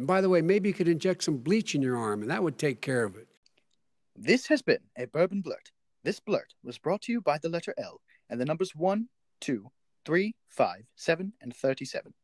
And by the way, maybe you could inject some bleach in your arm, and that would take care of it. This has been a Bourbon Blurt. This blurt was brought to you by the letter L and the numbers 1, 2, 3, 5, 7, and 37.